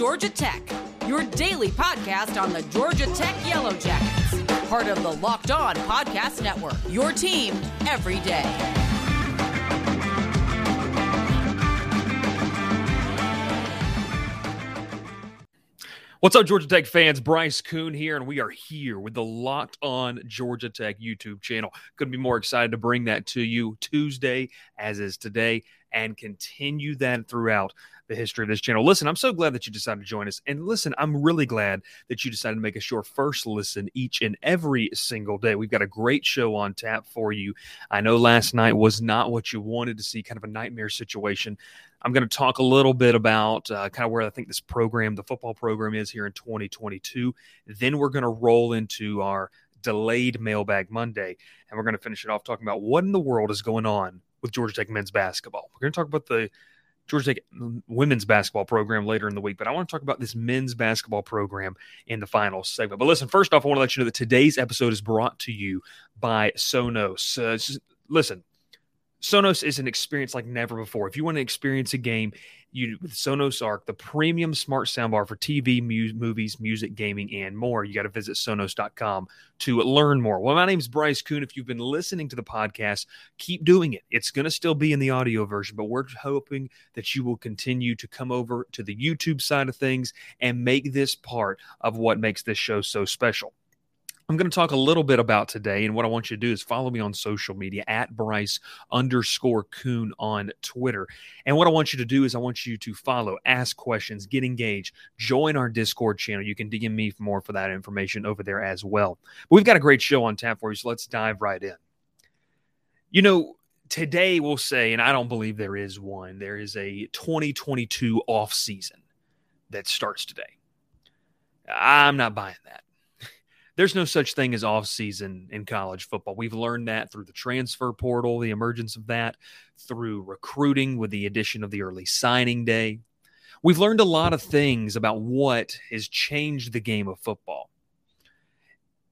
Georgia Tech, your daily podcast on the Georgia Tech Yellow Jackets, part of the Locked On Podcast Network. Your team every day. What's up, Georgia Tech fans? Bryce Koon here, and we are here with the Locked On Georgia Tech YouTube channel. Couldn't be more excited to bring that to you Tuesday, as is today, and continue that throughout the history of this channel. Listen, I'm so glad that you decided to join us. And listen, I'm really glad that you decided to make us your first listen each and every single day. We've got a great show on tap for you. I know last night was not what you wanted to see, kind of a nightmare situation. I'm going to talk a little bit about uh, kind of where I think this program, the football program, is here in 2022. Then we're going to roll into our delayed mailbag Monday, and we're going to finish it off talking about what in the world is going on with Georgia Tech men's basketball. We're going to talk about the Georgia Tech women's basketball program later in the week, but I want to talk about this men's basketball program in the final segment. But listen, first off, I want to let you know that today's episode is brought to you by Sonos. Uh, listen, Sonos is an experience like never before. If you want to experience a game, you with Sonos Arc, the premium smart soundbar for TV, mu- movies, music, gaming, and more. You got to visit Sonos.com to learn more. Well, my name is Bryce Koon. If you've been listening to the podcast, keep doing it. It's going to still be in the audio version, but we're hoping that you will continue to come over to the YouTube side of things and make this part of what makes this show so special. I'm going to talk a little bit about today, and what I want you to do is follow me on social media at Bryce underscore Koon on Twitter. And what I want you to do is I want you to follow, ask questions, get engaged, join our Discord channel. You can DM me for more for that information over there as well. But we've got a great show on tap for you, so let's dive right in. You know, today we'll say, and I don't believe there is one, there is a 2022 off season that starts today. I'm not buying that there's no such thing as off season in college football. We've learned that through the transfer portal, the emergence of that, through recruiting with the addition of the early signing day. We've learned a lot of things about what has changed the game of football.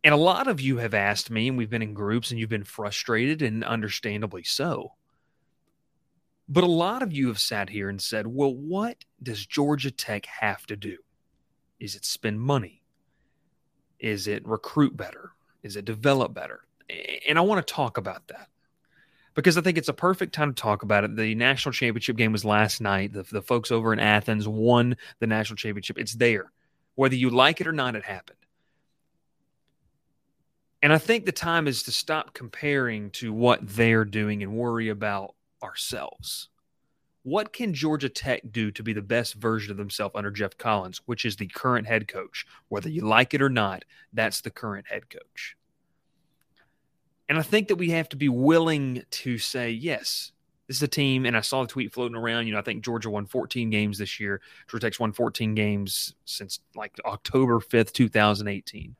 And a lot of you have asked me, and we've been in groups, and you've been frustrated, and understandably so. But a lot of you have sat here and said, well, what does Georgia Tech have to do? Is it spend money? Is it recruit better? Is it develop better? And I want to talk about that because I think it's a perfect time to talk about it. The national championship game was last night. The, the folks over in Athens won the national championship. It's there. Whether you like it or not, it happened. And I think the time is to stop comparing to what they're doing and worry about ourselves. What can Georgia Tech do to be the best version of themselves under Geoff Collins, which is the current head coach? Whether you like it or not, that's the current head coach. And I think that we have to be willing to say, yes, this is a team. And I saw the tweet floating around. You know, I think Georgia won 14 games this year. Georgia Tech's won 14 games since like October 5th, 2018.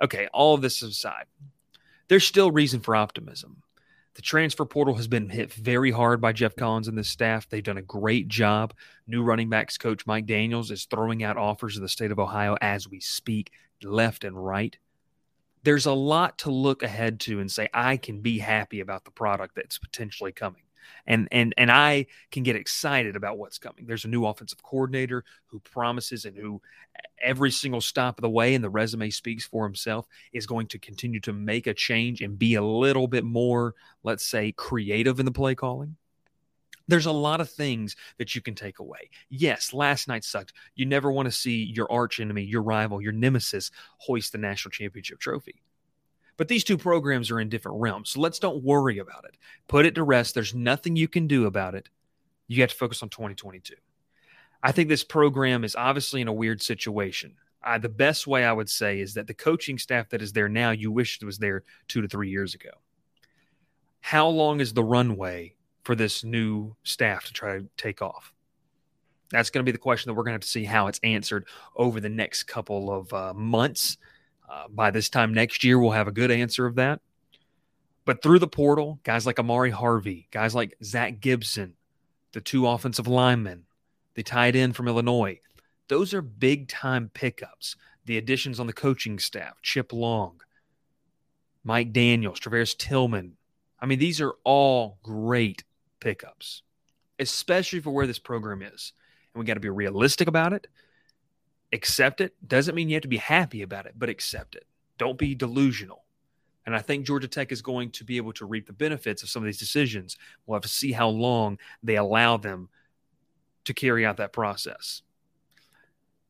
Okay, all of this aside, there's still reason for optimism. The transfer portal has been hit very hard by Geoff Collins and the staff. They've done a great job. New running backs coach Mike Daniels is throwing out offers in the state of Ohio as we speak, left and right. There's a lot to look ahead to and say, I can be happy about the product that's potentially coming and and and I can get excited about what's coming. There's a new offensive coordinator who promises and who every single stop of the way and the resume speaks for himself is going to continue to make a change and be a little bit more let's say creative in the play calling. There's a lot of things that you can take away. Yes, last night sucked. You never want to see your arch enemy, your rival, your nemesis hoist the national championship trophy. But these two programs are in different realms. So let's don't worry about it. Put it to rest. There's nothing you can do about it. You have to focus on 2022. I think this program is obviously in a weird situation. Uh, the best way I would say is that the coaching staff that is there now, you wish it was there two to three years ago. How long is the runway for this new staff to try to take off? That's going to be the question that we're going to have to see how it's answered over the next couple of uh, months uh, by this time next year, we'll have a good answer of that. But through the portal, guys like Amari Harvey, guys like Zach Gibson, the two offensive linemen, the tight end from Illinois, those are big time pickups. The additions on the coaching staff, Chip Long, Mike Daniels, Travares Tillman. I mean, these are all great pickups, especially for where this program is. And we got to be realistic about it. Accept it. Doesn't mean you have to be happy about it, but accept it. Don't be delusional. And I think Georgia Tech is going to be able to reap the benefits of some of these decisions. We'll have to see how long they allow them to carry out that process.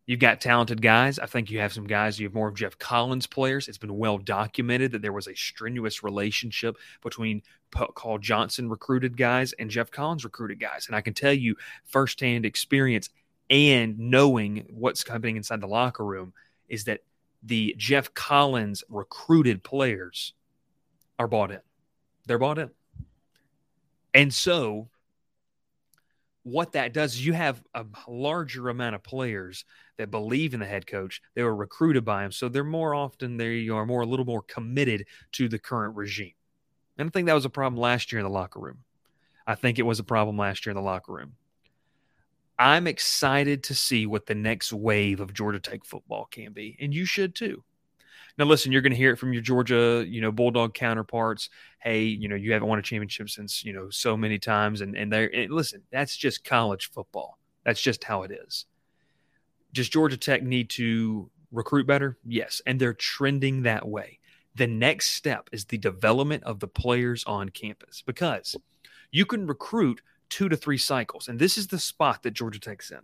You've got talented guys. I think you have some guys. You have more of Geoff Collins players. It's been well documented that there was a strenuous relationship between Paul Johnson recruited guys and Geoff Collins recruited guys. And I can tell you firsthand experience and knowing what's happening inside the locker room is that the Geoff Collins recruited players are bought in. They're bought in. And so what that does is you have a larger amount of players that believe in the head coach. They were recruited by him, so they're more often they are more a little more committed to the current regime. And I think that was a problem last year in the locker room. I think it was a problem last year in the locker room. I'm excited to see what the next wave of Georgia Tech football can be, and you should too. Now, listen, you're going to hear it from your Georgia, you know, Bulldog counterparts. Hey, you know, you haven't won a championship since you know so many times, and and they're listen. That's just college football. That's just how it is. Does Georgia Tech need to recruit better? Yes, and they're trending that way. The next step is the development of the players on campus because you can recruit two to three cycles, and this is the spot that Georgia Tech's in.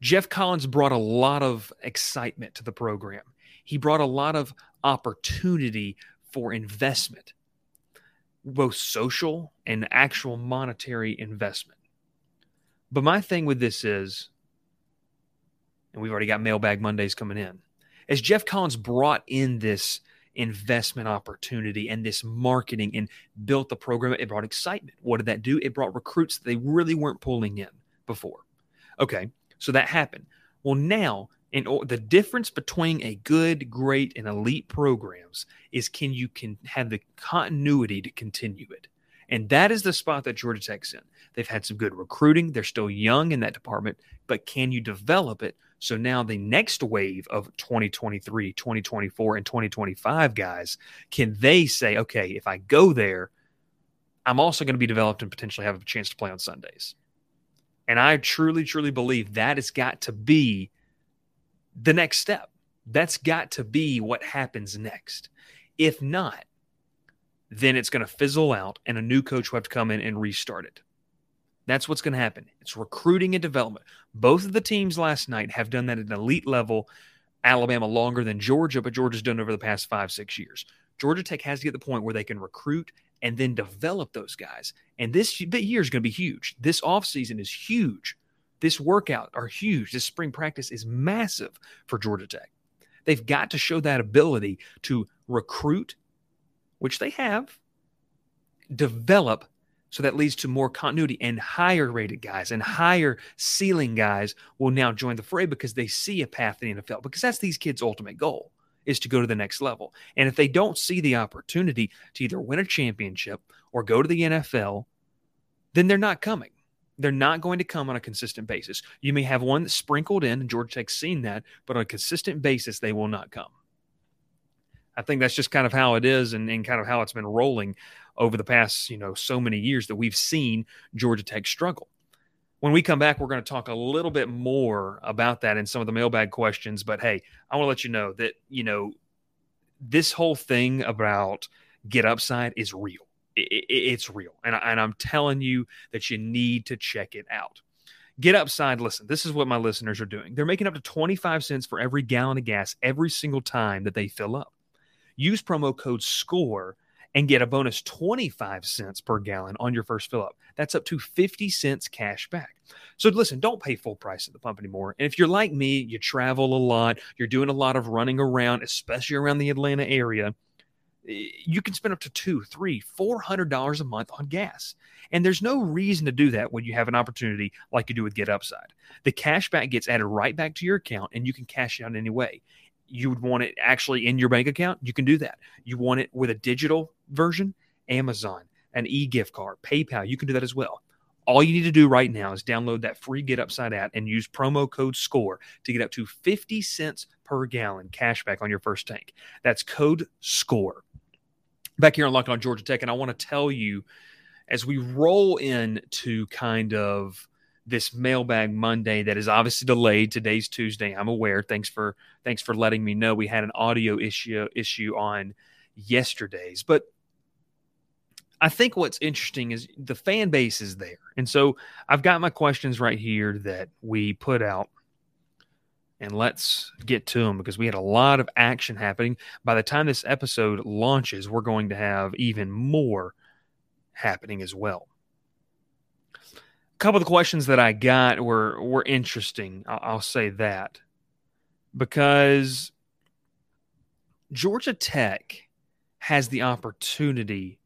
Geoff Collins brought a lot of excitement to the program he brought a lot of opportunity for investment, both social and actual monetary investment. But my thing with this is, and we've already got mailbag Mondays coming in, as Geoff Collins brought in this investment opportunity and this marketing and built the program, it brought excitement. What did that do? It brought recruits that they really weren't pulling in before. Okay, so that happened. Well, now and the difference between a good, great, and elite programs is can you can have the continuity to continue it. And that is the spot that Georgia Tech's in. They've had some good recruiting. They're still young in that department, but can you develop it? So now the next wave of 2023, 2024, and 2025 guys, can they say, okay, if I go there, I'm also going to be developed and potentially have a chance to play on Sundays. And I truly, truly believe that has got to be the next step. That's got to be what happens next. If not, then it's going to fizzle out and a new coach will have to come in and restart it. That's what's going to happen. It's recruiting and development. Both of the teams last night have done that at an elite level. Alabama longer than Georgia, but Georgia's done over the past five, six years. Georgia Tech has to get the point where they can recruit and then develop those guys. And this year is going to be huge. This offseason is huge this workout are huge. This spring practice is massive for Georgia Tech. They've got to show that ability to recruit, which they have, develop, so that leads to more continuity and higher rated guys and higher ceiling guys will now join the fray because they see a path in the NFL because that's these kids' ultimate goal is to go to the next level. And if they don't see the opportunity to either win a championship or go to the NFL, then they're not coming. They're not going to come on a consistent basis. You may have one sprinkled in, and Georgia Tech's seen that, but on a consistent basis, they will not come. I think that's just kind of how it is and, and kind of how it's been rolling over the past, you know, so many years that we've seen Georgia Tech struggle. When we come back, we're going to talk a little bit more about that in some of the mailbag questions. But hey, I want to let you know that, you know, this whole thing about get upside is real it, it's real. And, I, and I'm telling you that you need to check it out. Get Upside, listen, this is what my listeners are doing. They're making up to 25 cents for every gallon of gas every single time that they fill up. Use promo code SCORE and get a bonus 25 cents per gallon on your first fill up. That's up to 50 cents cash back. So listen, don't pay full price at the pump anymore. And if you're like me, you travel a lot, you're doing a lot of running around, especially around the Atlanta area you can spend up to two, three, four hundred dollars a month on gas. And there's no reason to do that when you have an opportunity like you do with Get Upside. The cash back gets added right back to your account and you can cash it out any way. You would want it actually in your bank account, you can do that. You want it with a digital version, Amazon, an e gift card, PayPal, you can do that as well. All you need to do right now is download that free Get Upside app and use promo code SCORE to get up to 50 cents per gallon cash back on your first tank. That's code SCORE back here on Locked On Georgia Tech, and I want to tell you as we roll into kind of this mailbag Monday that is obviously delayed. Today's Tuesday. I'm aware. Thanks for thanks for letting me know. We had an audio issue issue on yesterday's, but I think what's interesting is the fan base is there. And so I've got my questions right here that we put out. And let's get to them because we had a lot of action happening. By the time this episode launches, we're going to have even more happening as well A couple of the questions that I got were were interesting. I'll, I'll say that because Georgia Tech has the opportunity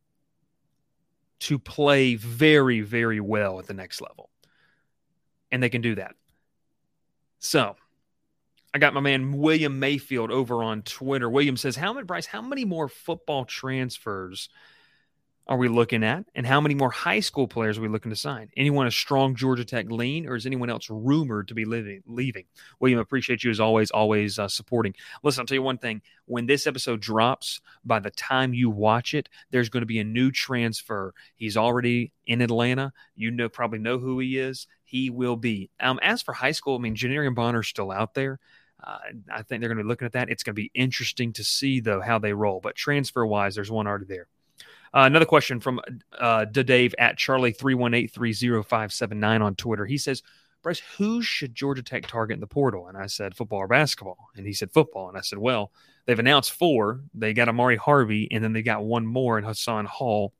to play very, very well at the next level, and they can do that. So, I got my man William Mayfield over on Twitter. William says, "How many Bryce? How many more football transfers?" Are we looking at? And how many more high school players are we looking to sign? Anyone a strong Georgia Tech lean, or is anyone else rumored to be living, leaving? William, appreciate you as always, always uh, supporting. Listen, I'll tell you one thing. When this episode drops, by the time you watch it, there's going to be a new transfer. He's already in Atlanta. You know, probably know who he is. He will be. Um, as for high school, I mean, Janiarian Bonner's still out there. Uh, I think they're going to be looking at that. It's going to be interesting to see, though, how they roll. But transfer wise, there's one already there. Uh, another question from uh, Dave at Charlie three one eight three zero five seven nine on Twitter. He says, "Bryce, who should Georgia Tech target in the portal?" And I said, "Football or basketball?" And he said, "Football." And I said, "Well, they've announced four. They got Amari Harvey, and then they got one more in Hassan Hall."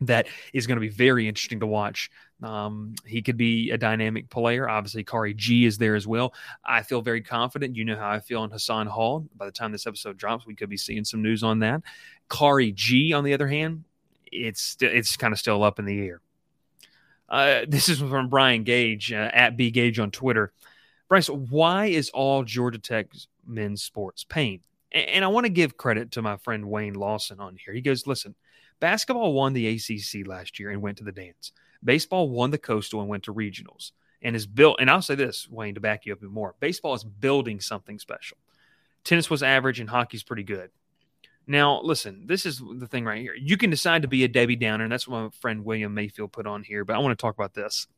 That is going to be very interesting to watch. Um, he could be a dynamic player. Obviously, Khari Gee is there as well. I feel very confident. You know how I feel on Hassan Hall. By the time this episode drops, we could be seeing some news on that. Khari Gee, on the other hand, it's it's kind of still up in the air. Uh, this is from Brian Gage uh, at B Gage on Twitter. Bryce, why is all Georgia Tech men's sports pain? And, and I want to give credit to my friend Wayne Lawson on here. He goes, listen, basketball won the ACC last year and went to the dance. Baseball won the Coastal and went to regionals and is built. And I'll say this, Wayne, to back you up even more. Baseball is building something special. Tennis was average and hockey's pretty good. Now, listen, this is the thing right here. You can decide to be a Debbie Downer, and that's what my friend William Mayfield put on here, but I want to talk about this.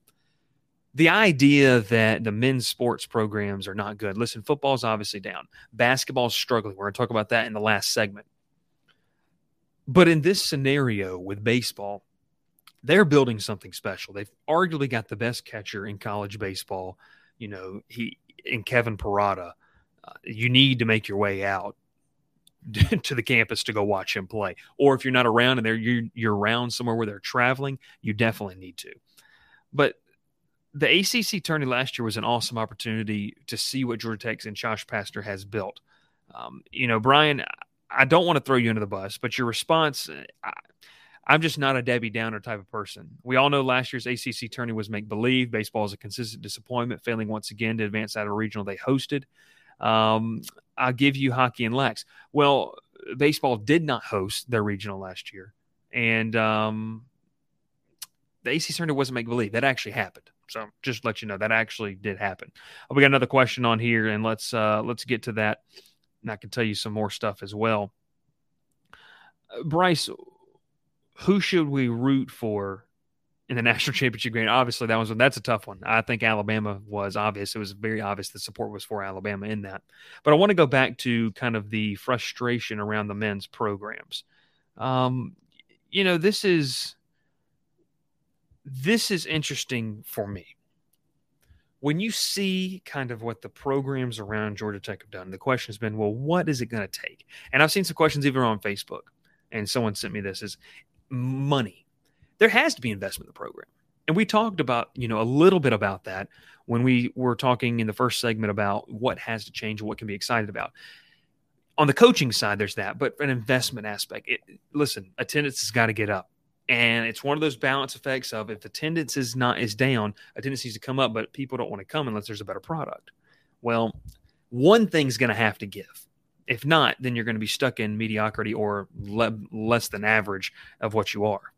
The idea that the men's sports programs are not good. Listen, football's obviously down. Basketball's struggling. We're going to talk about that in the last segment. But in this scenario with baseball, they're building something special. They've arguably got the best catcher in college baseball. You know, he in Kevin Parada. Uh, you need to make your way out to the campus to go watch him play. Or if you're not around and they're you're, you're around somewhere where they're traveling, you definitely need to. But the ACC tourney last year was an awesome opportunity to see what Georgia Tech's and Josh Pastner has built. Um, you know, Brian, I don't want to throw you under the bus, but your response, I, I'm just not a Debbie Downer type of person. We all know last year's ACC tourney was make believe. Baseball is a consistent disappointment, failing once again to advance out of a regional they hosted. Um, I'll give you hockey and Lex. Well, baseball did not host their regional last year, and um, the AC tournament wasn't make believe. That actually happened. So just let you know that actually did happen. we got another question on here, and let's uh, let's get to that. And I can tell you some more stuff as well. Uh, Bryce, who should we root for in the national championship game. Obviously, that was that's a tough one. I think Alabama was obvious. It was very obvious the support was for Alabama in that. But I want to go back to kind of the frustration around the men's programs. Um, you know, this is this is interesting for me. When you see kind of what the programs around Georgia Tech have done, the question has been, well, what is it going to take? And I've seen some questions even on Facebook, and someone sent me this: is money there has to be investment in the program. And we talked about, you know, a little bit about that when we were talking in the first segment about what has to change and what can be excited about. On the coaching side, there's that, but an investment aspect. It, listen, attendance has got to get up. And it's one of those balance effects of if attendance is not is down, attendance needs to come up, but people don't want to come unless there's a better product. Well, one thing's going to have to give. If not, then you're going to be stuck in mediocrity or le- less than average of what you are.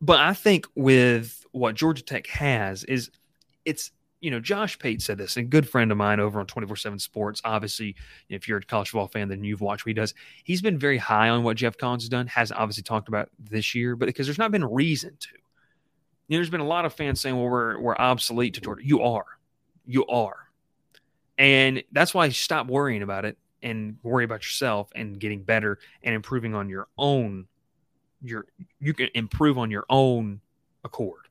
But I think with what Georgia Tech has is it's you know, Josh Pate said this, a good friend of mine over on 24 7 Sports. Obviously, if you're a college football fan, then you've watched what he does. He's been very high on what Geoff Collins has done, hasn't obviously talked about this year, but because there's not been reason to. You know, there's been a lot of fans saying, well, we're, we're obsolete to Georgia. You are. You are. And that's why stop worrying about it and worry about yourself and getting better and improving on your own. Your you can improve on your own accord.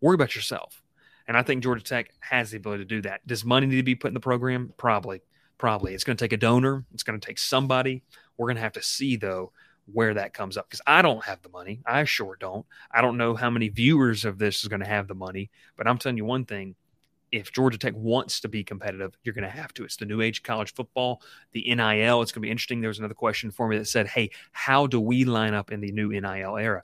Worry about yourself. And I think Georgia Tech has the ability to do that. Does money need to be put in the program? Probably. Probably. It's going to take a donor. It's going to take somebody. We're going to have to see, though, where that comes up because I don't have the money. I sure don't. I don't know how many viewers of this is going to have the money, but I'm telling you one thing. If Georgia Tech wants to be competitive, you're going to have to. It's the new age college football, the NIL. It's going to be interesting. There was another question for me that said, Hey, how do we line up in the new NIL era?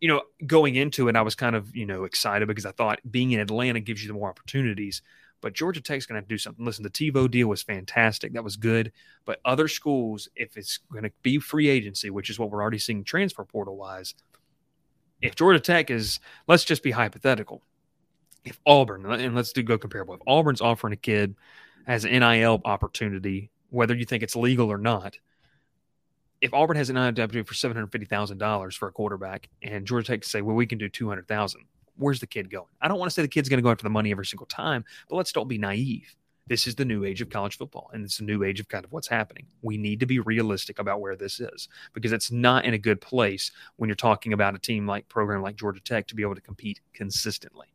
You know, going into it, I was kind of, you know, excited because I thought being in Atlanta gives you the more opportunities. But Georgia Tech's going to have to do something. Listen, the TiVo deal was fantastic. That was good. But other schools, if it's going to be free agency, which is what we're already seeing transfer portal wise, if Georgia Tech is, let's just be hypothetical. If Auburn, and let's do go comparable, if Auburn's offering a kid as an NIL opportunity, whether you think it's legal or not, if Auburn has an NIL opportunity for seven hundred fifty thousand dollars for a quarterback, and Georgia Tech say, well, we can do two hundred thousand, where's the kid going? I don't want to say the kid's going to go after the money every single time, but let's don't be naive. This is the new age of college football, and it's a new age of kind of what's happening. We need to be realistic about where this is because it's not in a good place when you're talking about a team like program like Georgia Tech to be able to compete consistently.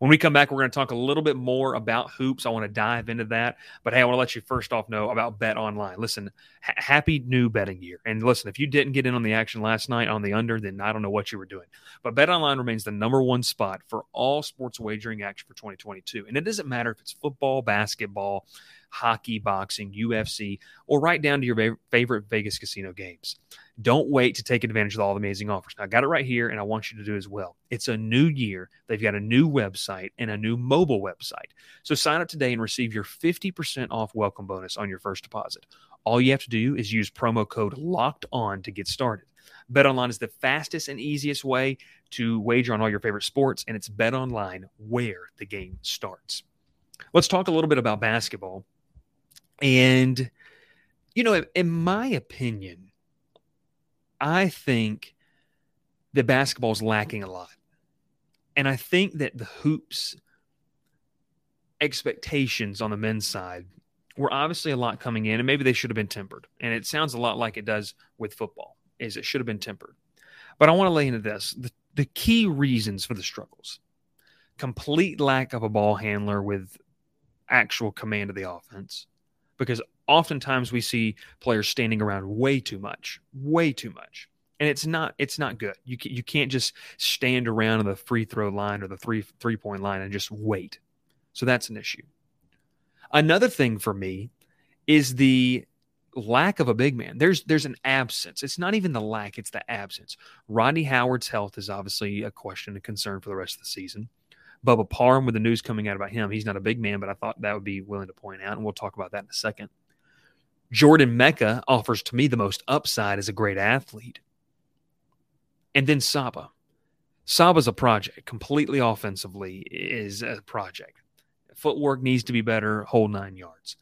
When we come back, we're going to talk a little bit more about hoops. I want to dive into that. But hey, I want to let you first off know about Bet Online. Listen, ha- happy new betting year. And listen, if you didn't get in on the action last night on the under, then I don't know what you were doing. But Bet Online remains the number one spot for all sports wagering action for 2022. And it doesn't matter if it's football, basketball, hockey, boxing, UFC, or right down to your favorite Vegas casino games. Don't wait to take advantage of all the amazing offers. Now, I got it right here, and I want you to do as well. It's a new year. They've got a new website and a new mobile website. So sign up today and receive your 50% off welcome bonus on your first deposit. All you have to do is use promo code LOCKED ON to get started. BetOnline is the fastest and easiest way to wager on all your favorite sports, and it's BetOnline where the game starts. Let's talk a little bit about basketball. And, you know, in my opinion, I think that basketball is lacking a lot. And I think that the hoops expectations on the men's side were obviously a lot coming in, and maybe they should have been tempered. And it sounds a lot like it does with football, is it should have been tempered. But I want to lay into this. The, the key reasons for the struggles complete lack of a ball handler with actual command of the offense, because oftentimes we see players standing around way too much, way too much. And it's not it's not good. You can, you can't just stand around on the free throw line or the three three point line and just wait. So that's an issue. Another thing for me is the lack of a big man. There's there's an absence. It's not even the lack, it's the absence. Rodney Howard's health is obviously a question and concern for the rest of the season. Bubba Parham, with the news coming out about him, he's not a big man, but I thought that would be willing to point out, and we'll talk about that in a second. Jordan Meka offers to me the most upside as a great athlete. And then Saba. Saba's a project, completely offensively is a project. Footwork needs to be better, whole nine yards.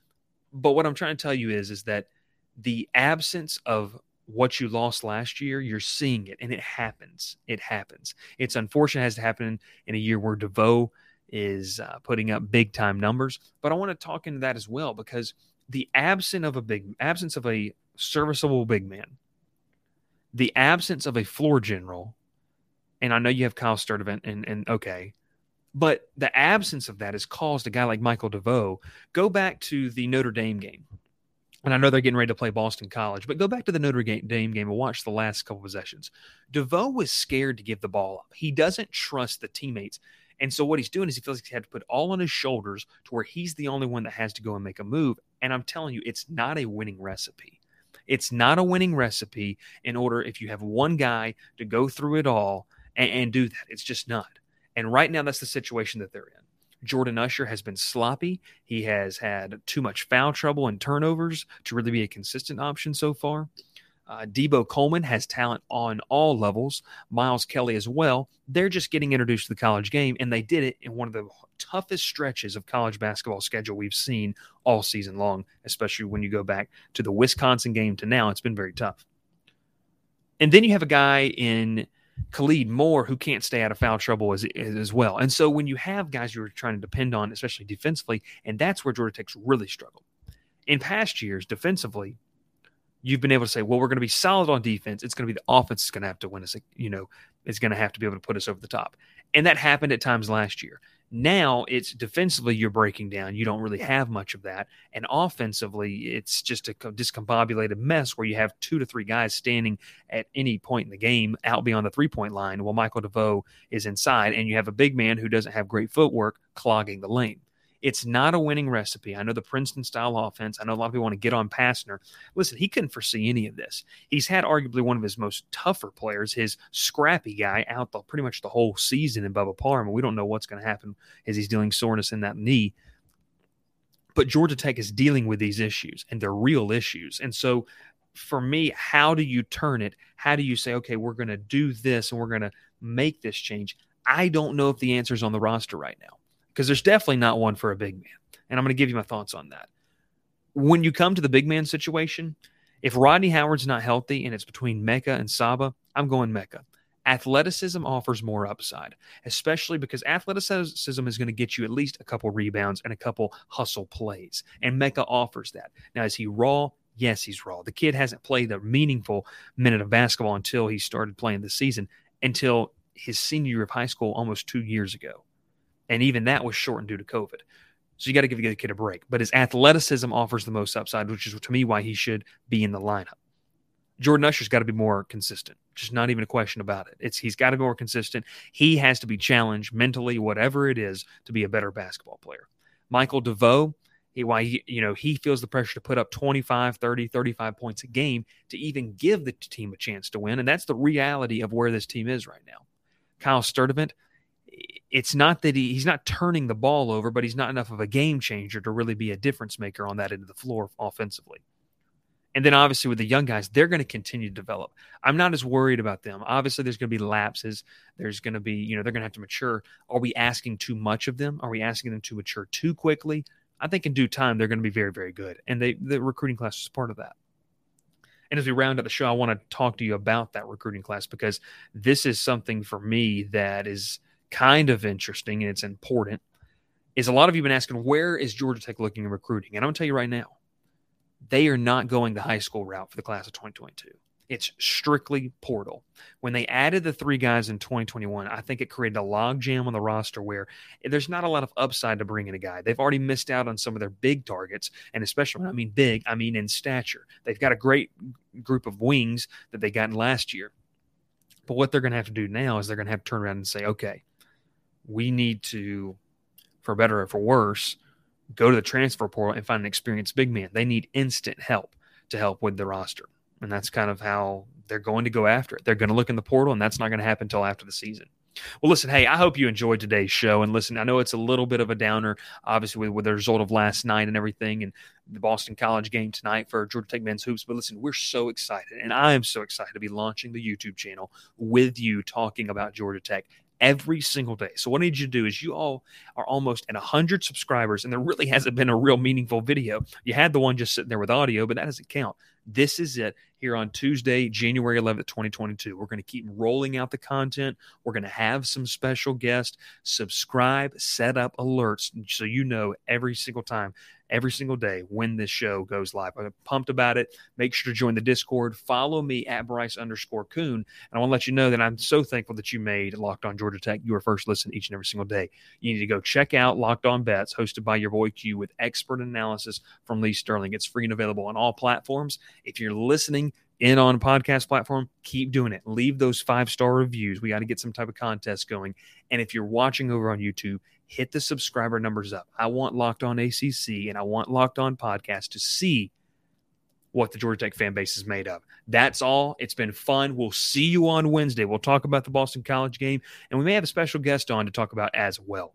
But what I'm trying to tell you is, is that the absence of what you lost last year, you're seeing it, and it happens. It happens. It's unfortunate it has to happen in a year where DeVoe is uh, putting up big time numbers. But I want to talk into that as well because the absence of a big absence of a serviceable big man, the absence of a floor general, and I know you have Kyle Sturdivant and, and okay, but the absence of that has caused a guy like Michael DeVoe go back to the Notre Dame game and I know they're getting ready to play Boston College, but go back to the Notre Dame game and watch the last couple possessions. DeVoe was scared to give the ball up. He doesn't trust the teammates. And so what he's doing is he feels like he had to put all on his shoulders to where he's the only one that has to go and make a move. And I'm telling you, it's not a winning recipe. It's not a winning recipe in order if you have one guy to go through it all and, and do that. It's just not. And right now, that's the situation that they're in. Jordan Usher has been sloppy. He has had too much foul trouble and turnovers to really be a consistent option so far. Uh, Deebo Coleman has talent on all levels. Miles Kelly as well. They're just getting introduced to the college game, and they did it in one of the toughest stretches of college basketball schedule we've seen all season long, especially when you go back to the Wisconsin game to now. It's been very tough. And then you have a guy in Khalid Moore, who can't stay out of foul trouble as, as well. And so when you have guys you're trying to depend on, especially defensively, and that's where Georgia Tech's really struggled. In past years, defensively, you've been able to say, well, we're going to be solid on defense. It's going to be the offense is going to have to win us. You know, it's going to have to be able to put us over the top. And that happened at times last year. Now it's defensively you're breaking down. You don't really have much of that, and offensively it's just a discombobulated mess where you have two to three guys standing at any point in the game out beyond the three point line while Michael DeVoe is inside, and you have a big man who doesn't have great footwork clogging the lane. It's not a winning recipe. I know the Princeton style offense. I know a lot of people want to get on Pastner. Listen, he couldn't foresee any of this. He's had arguably one of his most tougher players, his scrappy guy, out the, pretty much the whole season in Bubba Parham. We don't know what's going to happen as he's dealing soreness in that knee. But Georgia Tech is dealing with these issues, and they're real issues. And so, for me, how do you turn it? How do you say, okay, we're going to do this and we're going to make this change? I don't know if the answer is on the roster right now because there's definitely not one for a big man. And I'm going to give you my thoughts on that. When you come to the big man situation, if Rodney Howard's not healthy and it's between Meka and Saba, I'm going Meka. Athleticism offers more upside, especially because athleticism is going to get you at least a couple rebounds and a couple hustle plays. And Meka offers that. Now, is he raw? Yes, he's raw. The kid hasn't played a meaningful minute of basketball until he started playing this season, until his senior year of high school almost two years ago and even that was shortened due to COVID. So you got to give the kid a break. But his athleticism offers the most upside, which is to me why he should be in the lineup. Jordan Usher's got to be more consistent. Just not even a question about it. It's he's got to be more consistent. He has to be challenged mentally, whatever it is, to be a better basketball player. Michael DeVoe, he, why he, you know he feels the pressure to put up 25 30 35 points a game to even give the team a chance to win and that's the reality of where this team is right now kyle sturdivant it's not that he, he's not turning the ball over, but he's not enough of a game changer to really be a difference maker on that end of the floor offensively. And then obviously with the young guys, they're going to continue to develop. I'm not as worried about them. Obviously, there's going to be lapses. There's going to be, you know, they're going to have to mature. Are we asking too much of them? Are we asking them to mature too quickly? I think in due time they're going to be very, very good. And they the recruiting class is part of that. And as we round out the show, I want to talk to you about that recruiting class because this is something for me that is kind of interesting and it's important is a lot of you have been asking where is Georgia Tech looking in recruiting? And I'm going to tell you right now, they are not going the high school route for the class of 2022. It's strictly portal. When they added the three guys in 2021, I think it created a logjam on the roster where there's not a lot of upside to bring in a guy. They've already missed out on some of their big targets, and especially when I mean big, I mean in stature. They've got a great group of wings that they got in last year. But what they're going to have to do now is they're going to have to turn around and say, okay, we need to, for better or for worse, go to the transfer portal and find an experienced big man. They need instant help to help with the roster. And that's kind of how they're going to go after it. They're going to look in the portal, and that's not going to happen until after the season. Well, listen, hey, I hope you enjoyed today's show. And listen, I know it's a little bit of a downer, obviously, with, with the result of last night and everything, and the Boston College game tonight for Georgia Tech men's hoops. But listen, we're so excited, and I am so excited to be launching the YouTube channel with you talking about Georgia Tech every single day. So what I need you to do is you all are almost at 100 subscribers and there really hasn't been a real meaningful video. You had the one just sitting there with audio, but that doesn't count. This is it here on Tuesday, January 11th, 2022. We're going to keep rolling out the content. We're going to have some special guests. Subscribe, set up alerts so you know every single time every single day when this show goes live. I'm pumped about it. Make sure to join the Discord. Follow me at Bryce underscore Koon. And I want to let you know that I'm so thankful that you made Locked On Georgia Tech your first listen each and every single day. You need to go check out Locked On Bets, hosted by your boy Q with expert analysis from Lee Sterling. It's free and available on all platforms. If you're listening, in on podcast platform, keep doing it. Leave those five star reviews. We got to get some type of contest going. And if you're watching over on YouTube, hit the subscriber numbers up. I want Locked On ACC and I want Locked On Podcast to see what the Georgia Tech fan base is made of. That's all. It's been fun. We'll see you on Wednesday. We'll talk about the Boston College game, and we may have a special guest on to talk about as well.